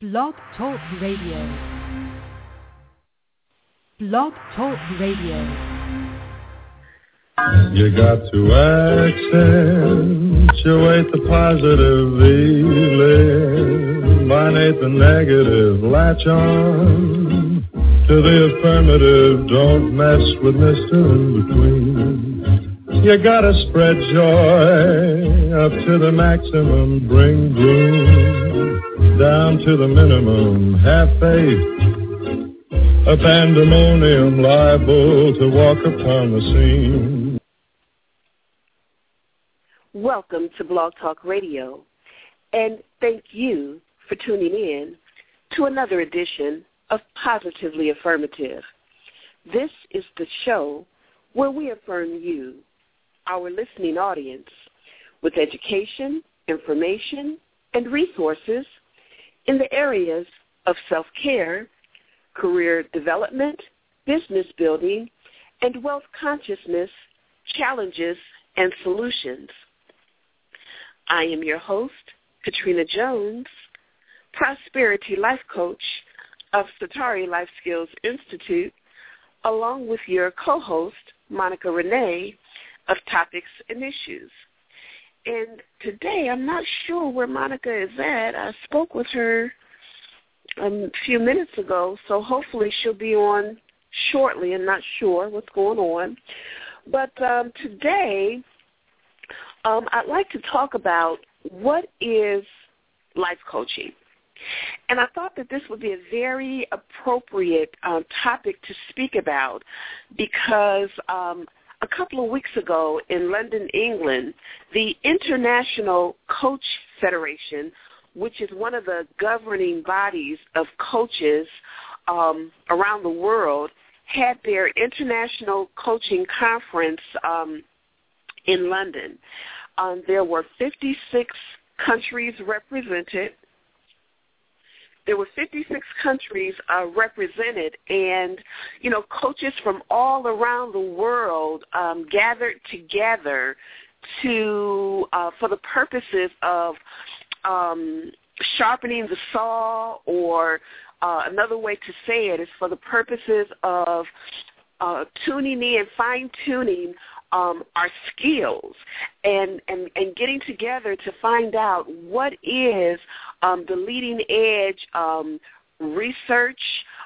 Blog Talk Radio. Blog Talk Radio. You got to accentuate the positive, eliminate the negative, latch on to the affirmative, don't mess with Mr. In Between. You gotta spread joy up to the maximum, bring gloom down to the minimum, have faith. A pandemonium liable to walk upon the scene. Welcome to Blog Talk Radio, and thank you for tuning in to another edition of Positively Affirmative. This is the show where we affirm you, our listening audience, with education, information, and resources in the areas of self-care, career development, business building, and wealth consciousness, challenges, and solutions. I am your host, Katrina Jones, Prosperity Life Coach of Satari Life Skills Institute, along with your co-host, Monica Renee, of Topics and Issues. And today, I'm not sure where Monica is at. I spoke with her a few minutes ago, so hopefully she'll be on shortly. I'm not sure what's going on. But um, today, um, I'd like to talk about what is life coaching. And I thought that this would be a very appropriate um, topic to speak about because um, a couple of weeks ago in London, England, the International Coach Federation, which is one of the governing bodies of coaches um, around the world, had their international coaching conference um, in London. Um, there were 56 countries represented there were 56 countries uh, represented, and you know, coaches from all around the world um, gathered together to uh, for the purposes of um, sharpening the saw, or uh, another way to say it is for the purposes of uh, tuning in, fine tuning um, our skills and, and, and getting together to find out what is um, the leading edge um, research,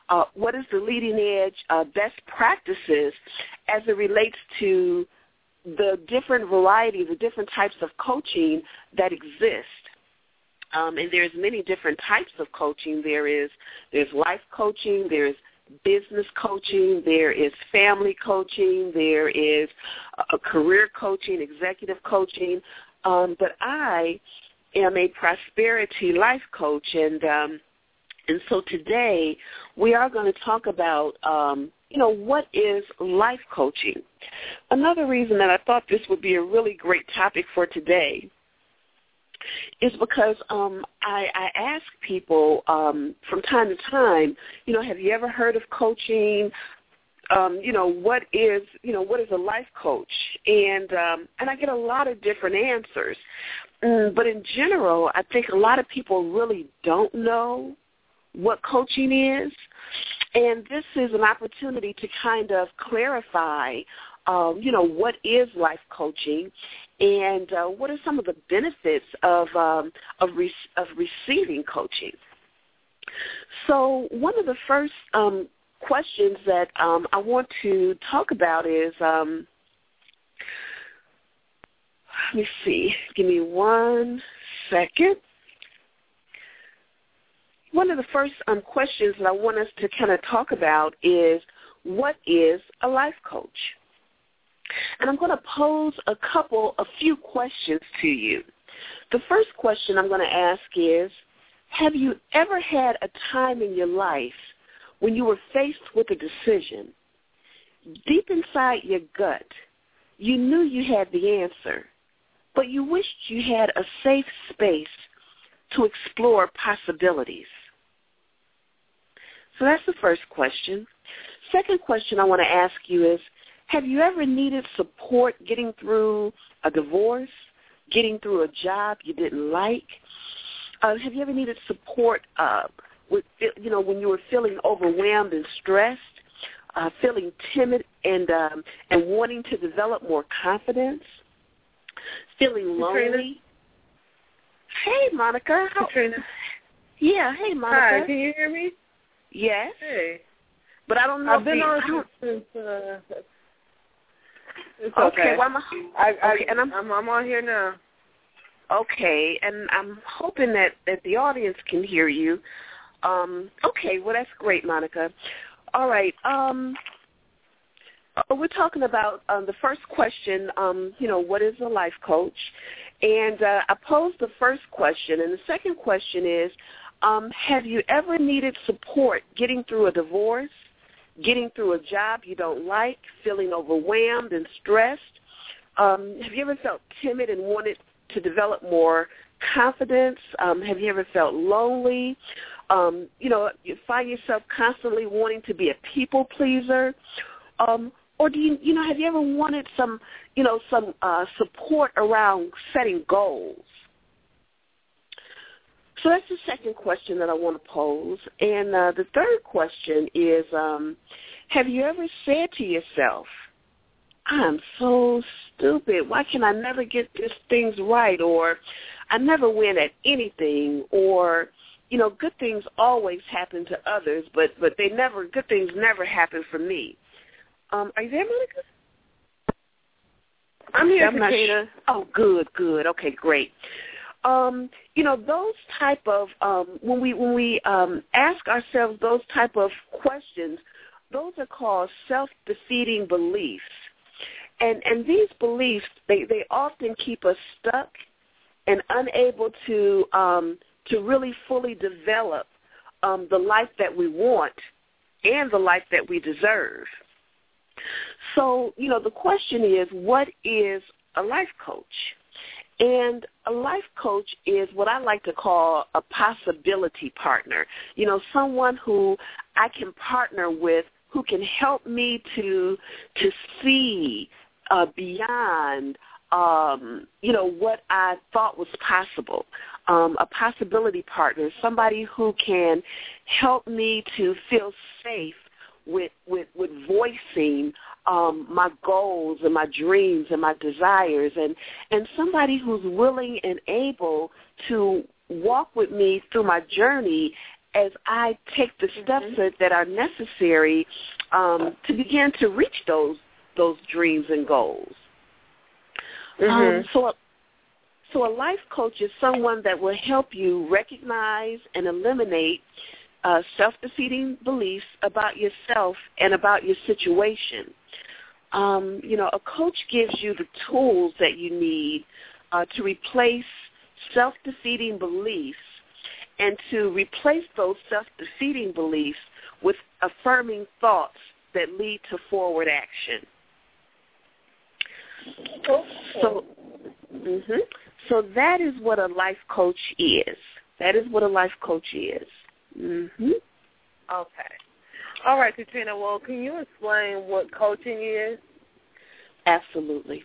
uh, what is the leading edge uh, best practices as it relates to the different variety, the different types of coaching that exist. Um, and there's many different types of coaching. There is there's life coaching, there's business coaching, there is family coaching, there is a career coaching, executive coaching. Um, but I am a prosperity life coach, and um, and so today we are going to talk about um, you know what is life coaching. Another reason that I thought this would be a really great topic for today is because um, I, I ask people um, from time to time, you know, have you ever heard of coaching? Um, you know, what is you know what is a life coach? And um, and I get a lot of different answers. Mm, but in general, I think a lot of people really don't know what coaching is. And this is an opportunity to kind of clarify, um, you know, what is life coaching and uh, what are some of the benefits of um, of, re- of receiving coaching? So one of the first um, questions that um, I want to talk about is, um, let me see, give me one second. One of the first um, questions that I want us to kind of talk about is, what is a life coach? And I'm going to pose a couple, a few questions to you. The first question I'm going to ask is, have you ever had a time in your life when you were faced with a decision? Deep inside your gut, you knew you had the answer, but you wished you had a safe space to explore possibilities. So that's the first question. Second question I want to ask you is, have you ever needed support getting through a divorce, getting through a job you didn't like, Uh, have you ever needed support uh, with you know when you were feeling overwhelmed and stressed, uh, feeling timid and um, and wanting to develop more confidence, feeling lonely? Hey, Monica. How- Katrina. Yeah. Hey, Monica. Hi. Can you hear me? Yes. Hey. But I don't know. I've been you, on since. Uh, it's okay. okay. Well, I'm, I, I, okay, and I'm, I'm I'm on here now. Okay, and I'm hoping that that the audience can hear you. Um, okay, well that's great, Monica. All right. Um, uh, we're talking about um, the first question. Um, you know, what is a life coach? And uh, I posed the first question, and the second question is, um, have you ever needed support getting through a divorce, getting through a job you don't like, feeling overwhelmed and stressed? Um, have you ever felt timid and wanted to develop more confidence? Um, have you ever felt lonely? Um, you know, you find yourself constantly wanting to be a people pleaser, um, or do you, you know, have you ever wanted some, you know, some uh, support around setting goals? So that's the second question that I want to pose. And uh, the third question is, um, have you ever said to yourself, I'm so stupid. Why can I never get these things right? Or I never win at anything. Or, you know, good things always happen to others, but but they never good things never happen for me. Um, are you there, Monica? I'm here, I'm Katrina. Oh, good, good. Okay, great. Um, you know, those type of um, when we when we um, ask ourselves those type of questions, those are called self-defeating beliefs. And and these beliefs they, they often keep us stuck and unable to um, to really fully develop um, the life that we want and the life that we deserve. So, you know, the question is, what is a life coach? And a life coach is what I like to call a possibility partner. You know, someone who I can partner with who can help me to to see uh, beyond um, you know what I thought was possible. Um, a possibility partner, somebody who can help me to feel safe with with with voicing um, my goals and my dreams and my desires, and and somebody who's willing and able to walk with me through my journey as I take the steps Mhm. that, that are necessary um, to begin to reach those those dreams and goals. Um, Mhm. so, a, so a life coach is someone that will help you recognize and eliminate uh, self-defeating beliefs about yourself and about your situation. Um, you know, a coach gives you the tools that you need uh, to replace self-defeating beliefs and to replace those self-defeating beliefs with affirming thoughts that lead to forward action. So, hmm so that is what a life coach is. That is what a life coach is. Hmm Okay. All right, Katrina. Well, can you explain what coaching is? Absolutely.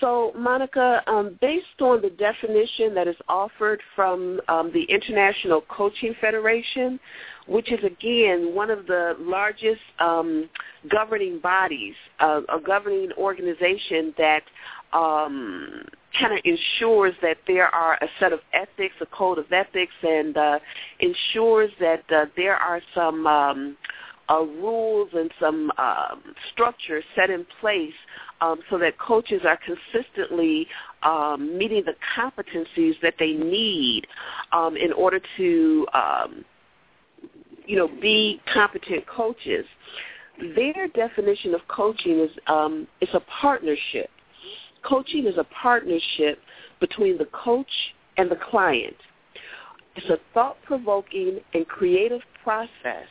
So, Monica, um, based on the definition that is offered from um, the International Coaching Federation, which is again one of the largest um, governing bodies, uh, a governing organization that um, kind of ensures that there are a set of ethics, a code of ethics, and uh, ensures that uh, there are some um, uh, rules and some um, structures set in place um, so that coaches are consistently um, meeting the competencies that they need um, in order to, um, you know, be competent coaches. Their definition of coaching is um, it's a partnership. Coaching is a partnership between the coach and the client. It's a thought-provoking and creative process,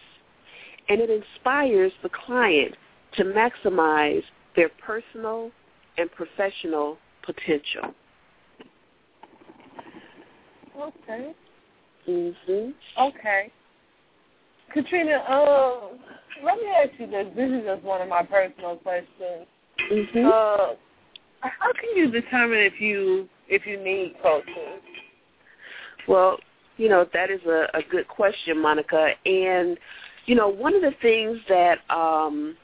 and it inspires the client to maximize their personal and professional potential. Okay. Mhm. Okay. Katrina, um, let me ask you this. This is just one of my personal questions. Mhm. Well, you know that is a, a good question, Monica. And you know, one of the things that um,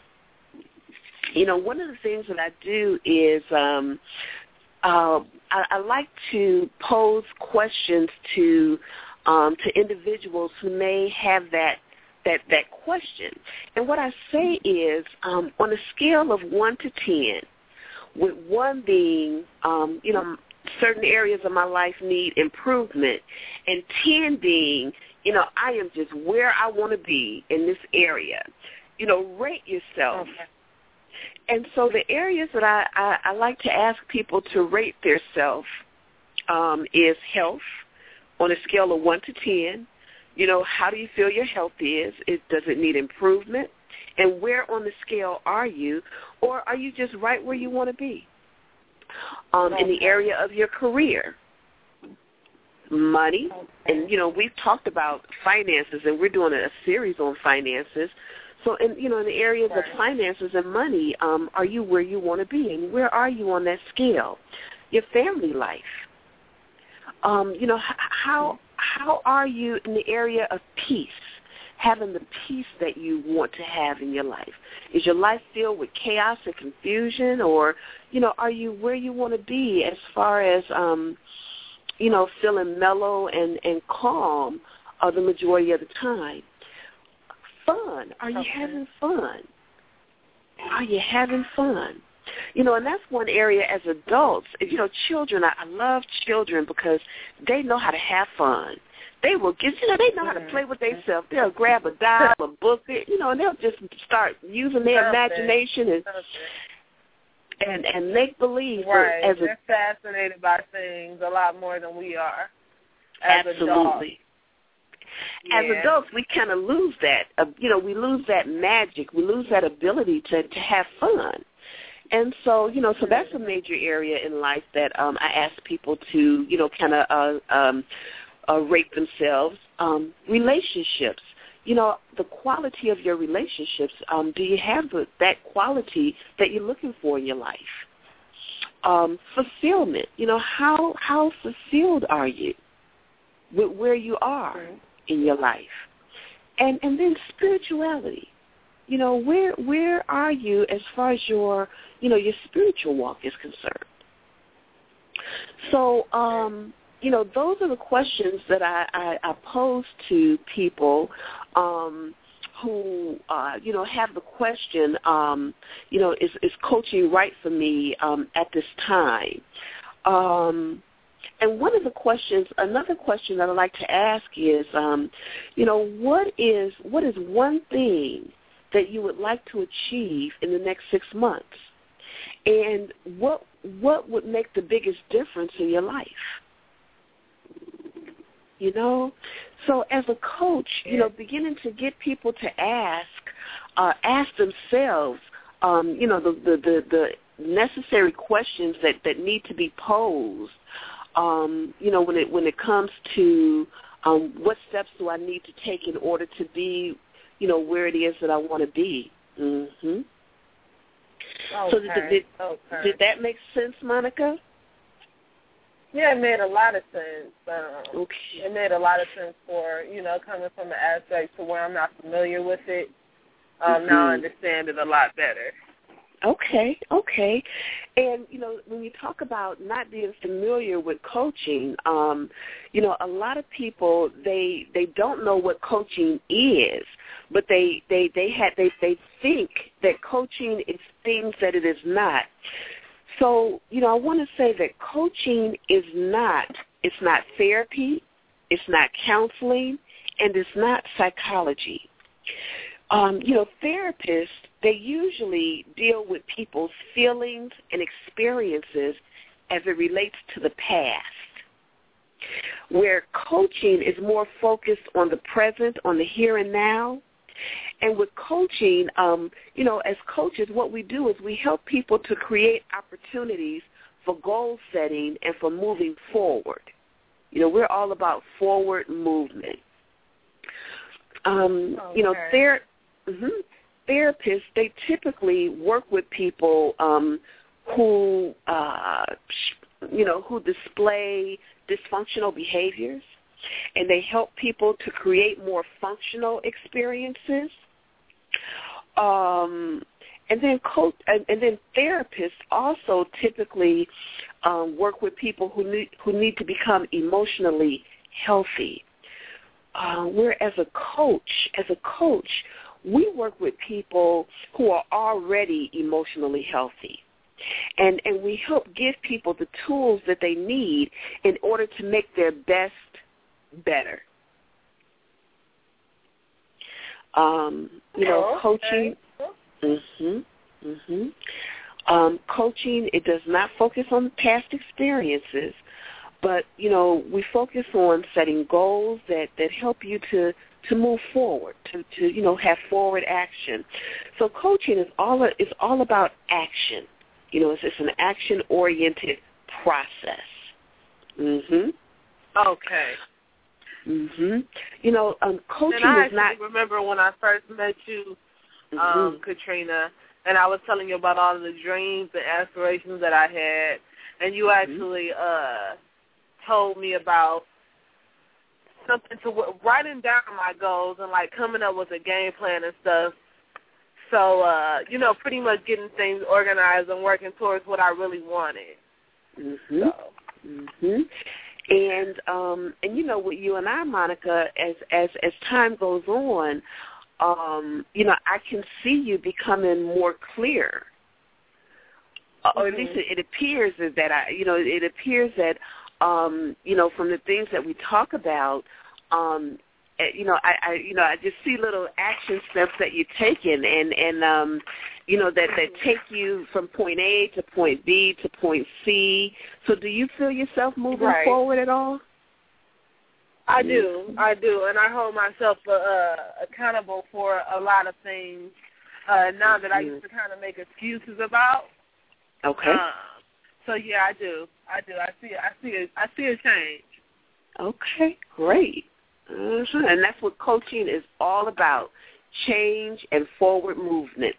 you know, one of the things that I do is um, uh, I, I like to pose questions to um, to individuals who may have that that that question. And what I say is, um, on a scale of one to ten, with one being, um, you know, certain areas of my life need improvement, and ten being, you know, I am just where I want to be in this area. You know, rate yourself. Okay. And so the areas that I, I, I like to ask people to rate their self um, is health on a scale of 1 to 10. You know, how do you feel your health is? It, does it need improvement? And where on the scale are you? Or are you just right where you want to be? Um, in the area of your career, money, and you know we've talked about finances, and we're doing a series on finances. So, in you know, in the areas of finances and money, um, are you where you want to be, and where are you on that scale? Your family life. Um, you know, how how are you in the area of peace? Having the peace that you want to have in your life. Is your life filled with chaos and confusion, or you know, are you where you want to be as far as um, you know, feeling mellow and and calm uh, the majority of the time? Fun. Are you Okay. having fun? Are you having fun? You know, and that's one area as adults. You know, children. I, I love children because they know how to have fun. They will get, you know, they know how to play with themselves. They'll grab a doll, a book, you know, and they'll just start using their imagination and and and make believe Right. as They're fascinated by things a lot more than we are. Absolutely. As Yeah. adults, we kind of lose that. Uh, you know, we lose that magic. We lose that ability to to have fun. And so, you know, so that's a major area in life that um, I ask people to, you know, kind of uh, um, uh, rate themselves. Um, relationships, you know, the quality of your relationships. Um, do you have the, that quality that you're looking for in your life? Um, fulfillment, you know, how how fulfilled are you with where you are in your life? And and then spirituality you know where where are you as far as your you know your spiritual walk is concerned so um you know those are the questions that i i, I pose to people um who uh you know have the question um you know is is coaching right for me um at this time um and one of the questions, another question that I like to ask is, um, you know, what is what is one thing that you would like to achieve in the next six months, and what what would make the biggest difference in your life? You know, so as a coach, you know, beginning to get people to ask, uh, ask themselves, um, you know, the, the the the necessary questions that that need to be posed um, you know, when it when it comes to um, what steps do I need to take in order to be, you know, where it is that I want to be. hmm Okay. So did, did, okay. did that make sense, Monica? Yeah, it made a lot of sense. Um, Okay. it made a lot of sense for you know coming from the aspect to where I'm not familiar with it. Um, Now I Mhm. understand it a lot better. Okay, okay. And you know, when you talk about not being familiar with coaching, um, you know, a lot of people they they don't know what coaching is, but they they they had they they think that coaching is things that it is not. So, you know, I want to say that coaching is not it's not therapy, it's not counseling, and it's not psychology. Um, you know, therapists, they usually deal with people's feelings and experiences as it relates to the past. Where coaching is more focused on the present, on the here and now. And with coaching, um, you know, as coaches, what we do is we help people to create opportunities for goal setting and for moving forward. You know, we're all about forward movement. Um, You know, Okay. ther- mhm. therapists they typically work with people um, who, uh, sh- you know, who display dysfunctional behaviors. And they help people to create more functional experiences. Um, and then and, and then therapists also typically um, work with people who need who need to become emotionally healthy. Uh, where as a coach, as a coach, we work with people who are already emotionally healthy. And and we help give people the tools that they need in order to make their best better. Um, you know, coaching. Mhm. Mhm. Um, coaching it does not focus on past experiences, but you know we focus on setting goals that that help you to to move forward, to to you know have forward action. So coaching is all is all about action. You know, it's, it's an action oriented process. Mhm. Okay. Mhm. You know, um, coaching and I is not. actually remember when I first met you, um, Katrina, and I was telling you about all of the dreams and aspirations that I had, and you actually uh told me about something to writing down my goals and like coming up with a game plan and stuff. So uh, you know, pretty much getting things organized and working towards what I really wanted. Mhm. So Mhm. And um and you know with you and I, Monica, as as as time goes on, um, you know, I can see you becoming more clear. Uh, Or at least it, it appears that I, you know, it appears that, um, you know, from the things that we talk about, um, eh, you know, I, I, you know, I just see little action steps that you're taking, and and um, you know, that that take you from point A to point B to point C. So, do you feel yourself moving Right. forward at all? I do, I do, and I hold myself uh, accountable for a lot of things uh, now that I used to kind of make excuses about. Okay. Um, so yeah, I do, I do. I see, I see, a, I see a change. Okay, great. Mhm. And that's what coaching is all about, change and forward movement.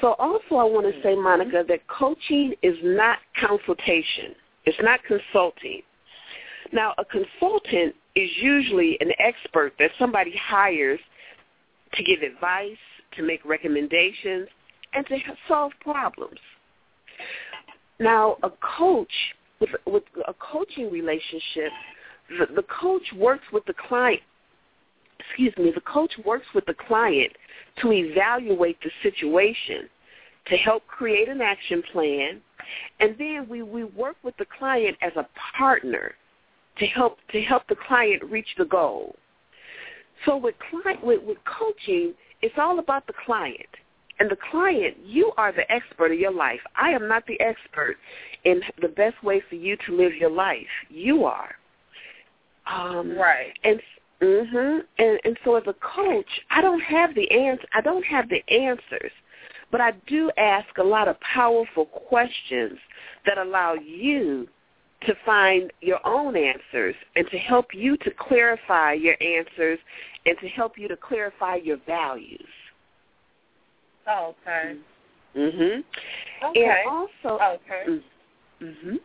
So also I want to say, Monica, that coaching is not consultation. It's not consulting. Now, a consultant is usually an expert that somebody hires to give advice, to make recommendations, and to solve problems. Now, a coach with with a coaching relationship, the, the coach works with the client. Excuse me, the coach works with the client to evaluate the situation, to help create an action plan, and then we, we work with the client as a partner to help to help the client reach the goal. So with client with, with coaching, it's all about the client. And the client, you are the expert of your life. I am not the expert in the best way for you to live your life. You are. Um, Right. And mhm. And and so as a coach, I don't have the ans- I don't have the answers, but I do ask a lot of powerful questions that allow you to find your own answers and to help you to clarify your answers and to help you to clarify your values. Oh, okay. Mhm. Okay. And also Okay. hmm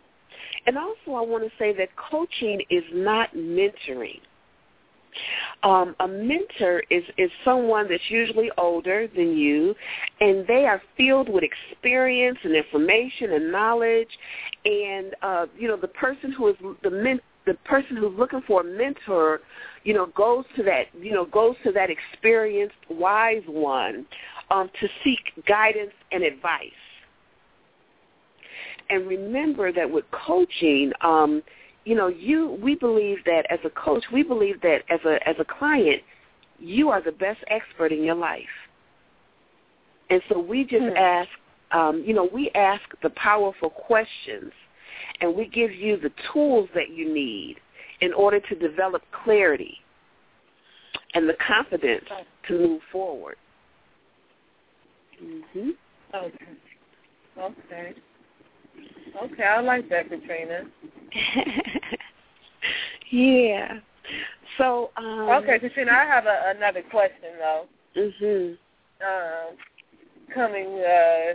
And also, I want to say that coaching is not mentoring. Um, a mentor is, is someone that's usually older than you, and they are filled with experience and information and knowledge. And uh, you know, the person who is the the person who's looking for a mentor, you know, goes to that you know goes to that experienced, wise one um, to seek guidance and advice and remember that with coaching, um, you know, you we believe that as a coach, we believe that as a as a client, you are the best expert in your life. And so we just Hmm. ask, um, you know, we ask the powerful questions, and we give you the tools that you need in order to develop clarity and the confidence to move forward. hmm Okay. Okay. Okay, I like that, Katrina. yeah. So um Okay, Katrina, I have a, another question though. Mhm. Um, coming, uh,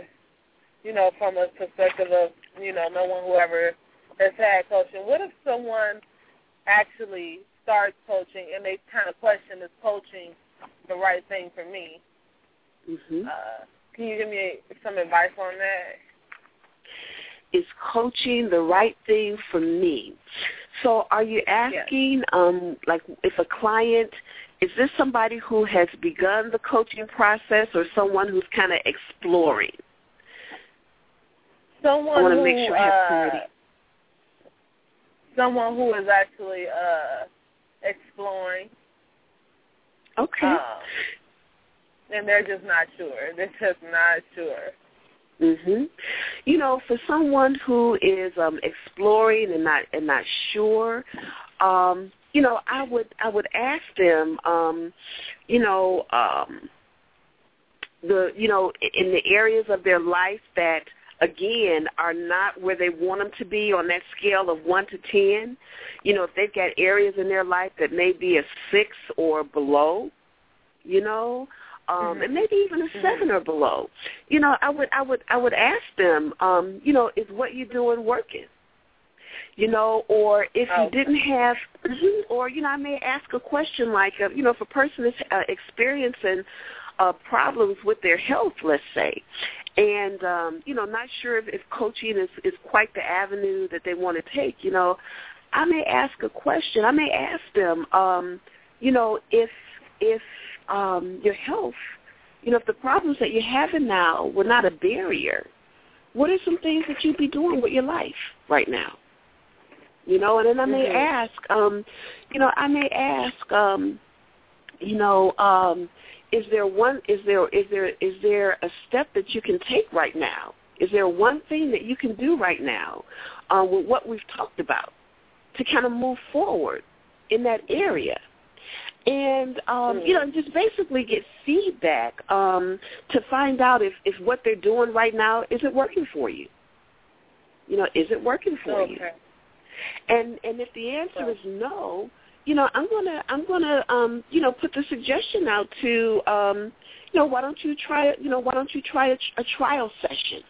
you know, from a perspective of, you know, no one who ever has had coaching. What if someone actually starts coaching and they kind of question is coaching the right thing for me. Mm-hmm. Uh, can you give me some advice on that? Is coaching the right thing for me? So are you asking, yes. um, like, if a client, is this somebody who has begun the coaching process or someone who's kind of exploring? Someone I want to who, make sure I have clarity. Uh, someone who is actually uh, exploring. Okay. Um, and they're just not sure. They're just not sure. Mhm. You know, for someone who is um exploring and not and not sure, um, you know, I would I would ask them um, you know, um the you know, in the areas of their life that again are not where they want them to be on that scale of 1 to 10. You know, if they've got areas in their life that may be a 6 or below, you know, um mm-hmm. and maybe even a 7 or below. You know, I would I would I would ask them um, you know, is what you're doing working? you know, or if oh. you didn't have, mm-hmm, or you know, I may ask a question like, uh, you know, if a person is uh, experiencing uh, problems with their health, let's say, and um, you know, not sure if, if coaching is is quite the avenue that they want to take. You know, I may ask a question. I may ask them, um, you know, if if um, your health, you know, if the problems that you're having now were not a barrier, what are some things that you'd be doing with your life right now? You know, and then I may mm-hmm. ask, um, you know, I may ask, um, you know, um, is there one is there is there is there a step that you can take right now? Is there one thing that you can do right now uh, with what we've talked about to kind of move forward in that area? And um, you know, just basically get feedback um, to find out if, if what they're doing right now is it working for you. You know, is it working for okay. you? And and if the answer is no, you know, I'm gonna I'm gonna um, you know put the suggestion out to um, you know why don't you try you know why don't you try a, a trial session?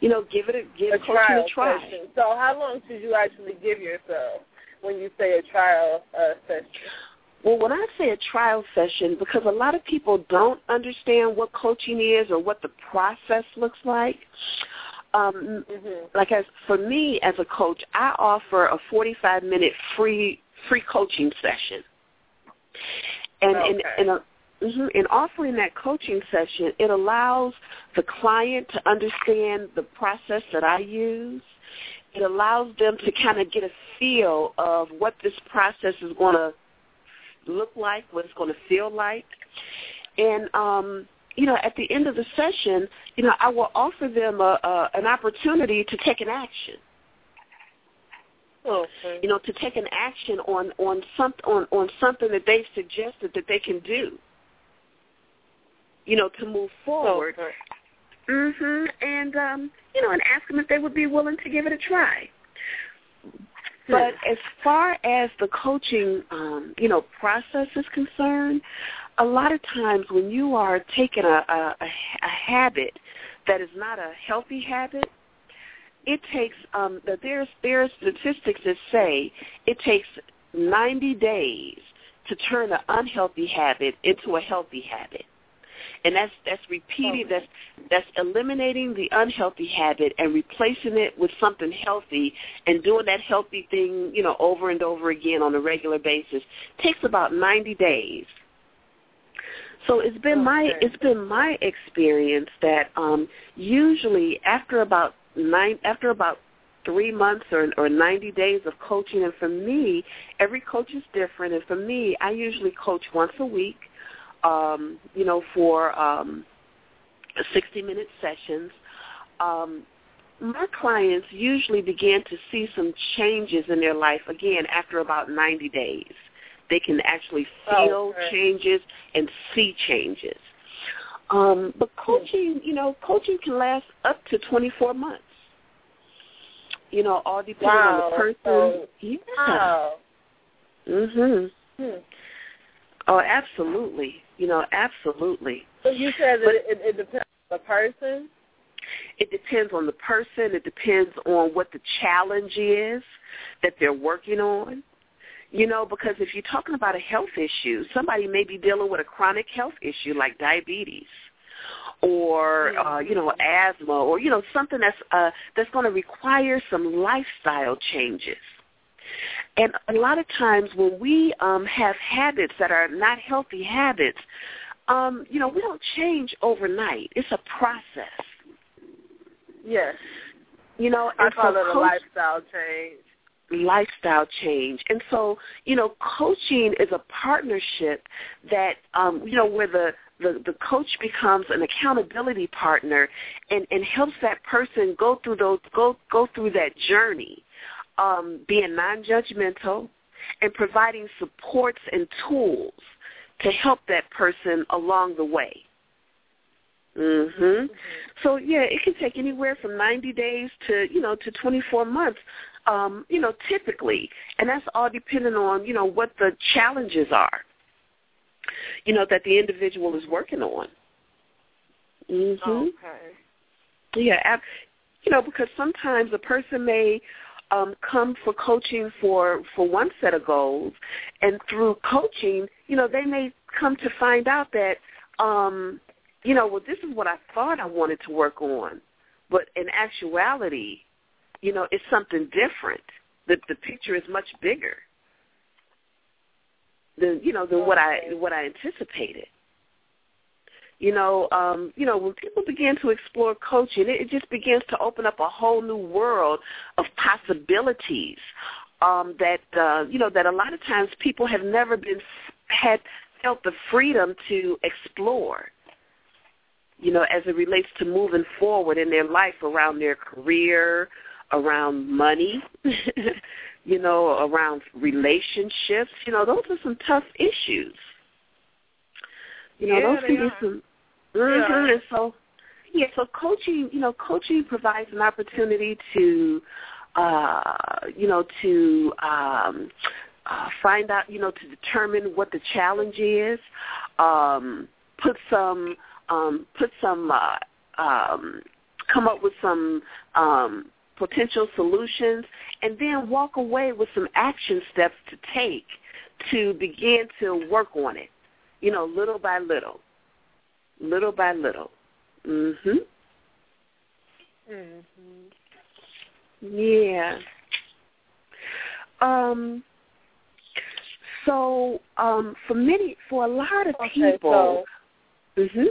You know, give it a give a trial a try. Session. So how long should you actually give yourself when you say a trial uh, session? Well, when I say a trial session, because a lot of people don't understand what coaching is or what the process looks like. Um, mm-hmm. Like as for me as a coach, I offer a 45 minute free free coaching session, and okay. in in, a, mm-hmm, in offering that coaching session, it allows the client to understand the process that I use. It allows them to kind of get a feel of what this process is going to look like, what it's going to feel like, and um, you know, at the end of the session, you know, I will offer them a, a, an opportunity to take an action. Okay. You know, to take an action on on some on on something that they've suggested that they can do. You know, to move forward. Okay. Mhm. And um, you know, and ask them if they would be willing to give it a try. But as far as the coaching, um, you know, process is concerned, a lot of times when you are taking a, a, a habit that is not a healthy habit, it takes um, there's there's statistics that say it takes 90 days to turn an unhealthy habit into a healthy habit. And that's that's repeating that's that's eliminating the unhealthy habit and replacing it with something healthy and doing that healthy thing, you know, over and over again on a regular basis. takes about 90 days. So it's been my it's been my experience that um usually after about nine after about three months or or 90 days of coaching and for me every coach is different and for me I usually coach once a week um you know for um 60 minute sessions um my clients usually begin to see some changes in their life again after about 90 days they can actually feel okay. changes and see changes. Um, but coaching, you know, coaching can last up to 24 months. You know, all depending wow. on the person. So, yeah. Wow. Mhm. Hmm. Oh, absolutely. You know, absolutely. So you said that But- it, it depends on the person. It depends on the person. It depends on what the challenge is that they're working on. You know, because if you're talking about a health issue, somebody may be dealing with a chronic health issue like diabetes or uh, you know asthma or you know something that's uh, that's going to require some lifestyle changes. And a lot of times when we um, have habits that are not healthy habits, um, you know, we don't change overnight. It's a process. Yes. You know, I call so it a coach- lifestyle change. lifestyle change. And so, you know, coaching is a partnership that um, you know, where the the, the coach becomes an accountability partner and, and helps that person go through those go go through that journey, um, being non judgmental and providing supports and tools to help that person along the way. Mhm. So yeah, it can take anywhere from 90 days to, you know, to 24 months. Um, you know, typically, and that's all depending on, you know, what the challenges are. You know, that the individual is working on. Mhm. Okay. Yeah, ab- you know, because sometimes a person may um, come for coaching for for one set of goals, and through coaching, you know, they may come to find out that, um, you know, well, this is what I thought I wanted to work on, but in actuality, you know, it's something different. The the picture is much bigger than you know than what I what I anticipated. You know, um, you know, when people begin to explore coaching, it, it just begins to open up a whole new world of possibilities um, that uh, you know that a lot of times people have never been had felt the freedom to explore. You know, as it relates to moving forward in their life around their career, around money, you know, around relationships. You know, those are some tough issues. You know, Yeah, those can be are. some. Yeah. Mhm. And so, yeah. So coaching, you know, coaching provides an opportunity to, uh, you know, to um, uh, find out, you know, to determine what the challenge is, um, put some, um, put some, uh, um, come up with some um, potential solutions, and then walk away with some action steps to take to begin to work on it. You know, little by little, little by little. Mhm. Mhm. Yeah. Um. So, um, for many, for a lot of Okay, people. so mhm.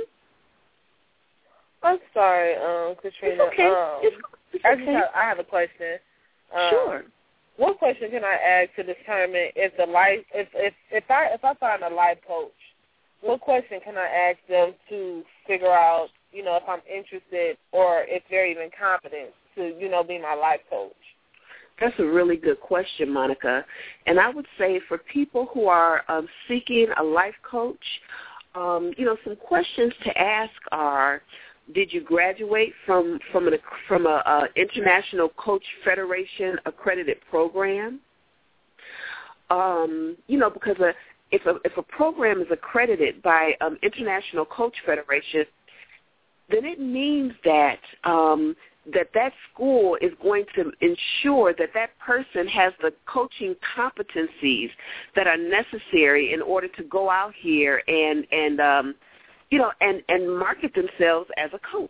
I'm sorry, um, Katrina. It's okay. Um, it's, it's I okay. have, I have a question. Um, sure. What question can I ask to determine if the life if if if I if I find a life coach, what question can I ask them to figure out, you know, if I'm interested or if they're even competent to, you know, be my life coach? That's a really good question, Monica. And I would say for people who are um, seeking a life coach, um, you know, some questions to ask are: Did you graduate from from an from a, international coach federation accredited program? Um, you know, because a, if a if a program is accredited by um, International Coach Federation, then it means that um, that that school is going to ensure that that person has the coaching competencies that are necessary in order to go out here and and um, you know and and market themselves as a coach.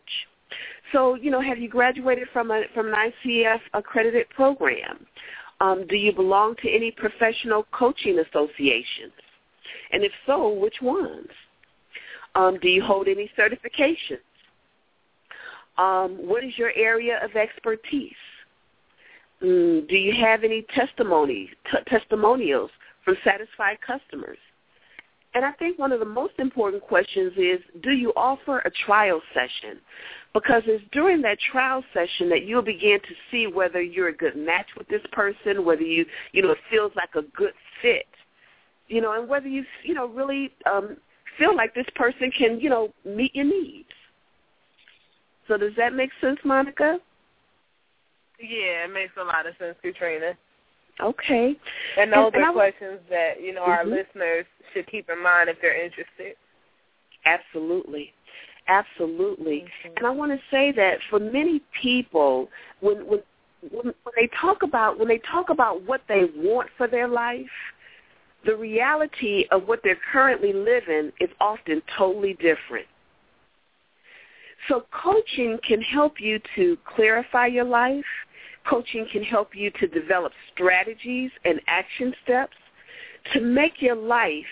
So you know, have you graduated from a from an ICF accredited program? Um, do you belong to any professional coaching associations? And if so, which ones? Um, do you hold any certifications? Um, what is your area of expertise? Mm, do you have any testimonies, t- testimonials from satisfied customers? And I think one of the most important questions is, do you offer a trial session? Because it's during that trial session that you'll begin to see whether you're a good match with this person, whether you, you know, it feels like a good fit, you know, and whether you, you know, really um, feel like this person can, you know, meet your needs. So does that make sense, Monica? Yeah, it makes a lot of sense, Katrina. Okay. And those And- and are questions that, you know, our Mhm. listeners should keep in mind if they're interested. Absolutely. Absolutely. Mm-hmm. And I want to say that for many people, when when when, when they talk about when they talk about what they want for their life, the reality of what they're currently living is often totally different. So coaching can help you to clarify your life. Coaching can help you to develop strategies and action steps to make your life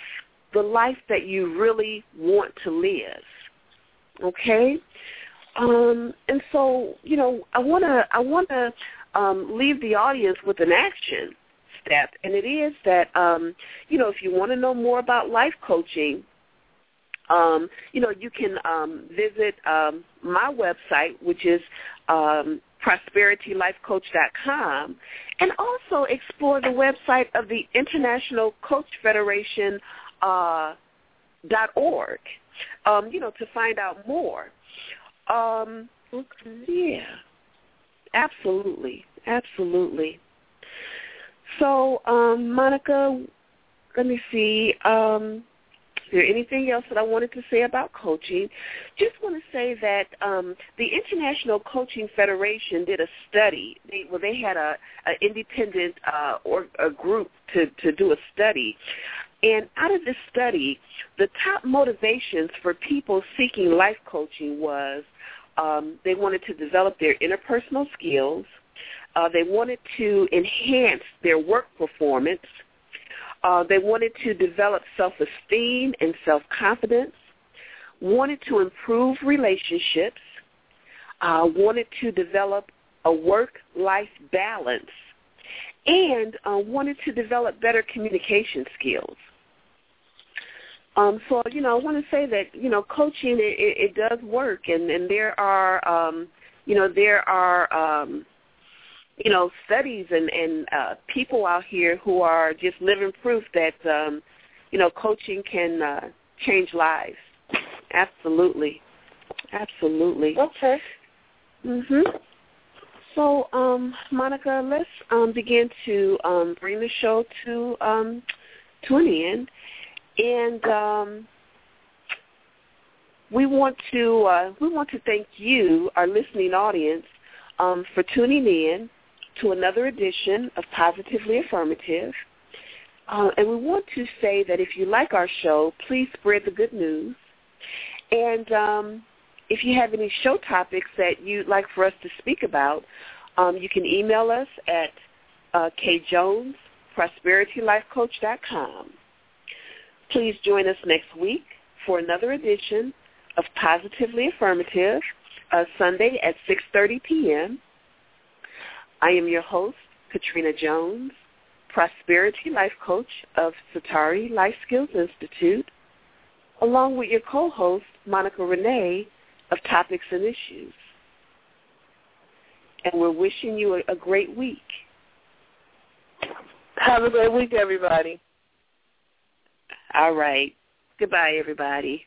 the life that you really want to live. Okay? Um, and so, you know, I want to I want to um, leave the audience with an action step, and it is that um, you know if you want to know more about life coaching, um, you know you can um, visit um, my website, which is um, prosperitylifecoach.com, and also explore the website of the International Coach Federation uh, dot org. Um, you know to find out more. Um, Okay. yeah, absolutely, absolutely. So, um, Monica, let me see. Um, is there anything else that I wanted to say about coaching? Just want to say that um, the International Coaching Federation did a study. They, well, they had a, a independent uh, or a group to to do a study, and out of this study, the top motivations for people seeking life coaching was um, they wanted to develop their interpersonal skills. Uh, they wanted to enhance their work performance. Uh, they wanted to develop self-esteem and self-confidence, wanted to improve relationships, uh, wanted to develop a work-life balance, and uh, wanted to develop better communication skills. Um, so you know, I want to say that you know, coaching it, it, it does work, and and there are um, you know there are um, you know studies and and uh, people out here who are just living proof that um, you know coaching can uh, change lives. Absolutely, absolutely. Okay. Mhm. So, um, Monica, let's um, begin to um, bring the show to um, to an end, and um, we want to uh, we want to thank you, our listening audience, um, for tuning in to another edition of Positively Affirmative. Uh, and we want to say that if you like our show, please spread the good news. And um, if you have any show topics that you'd like for us to speak about, um, you can email us at uh, kjones, prosperitylifecoach.com. Please join us next week for another edition of Positively Affirmative, uh, Sunday at 6.30 p.m. I am your host, Katrina Jones, Prosperity Life Coach of Satari Life Skills Institute, along with your co-host, Monica Renee, of Topics and Issues. And we're wishing you a, a great week. Have a great week, everybody. All right. Goodbye, everybody.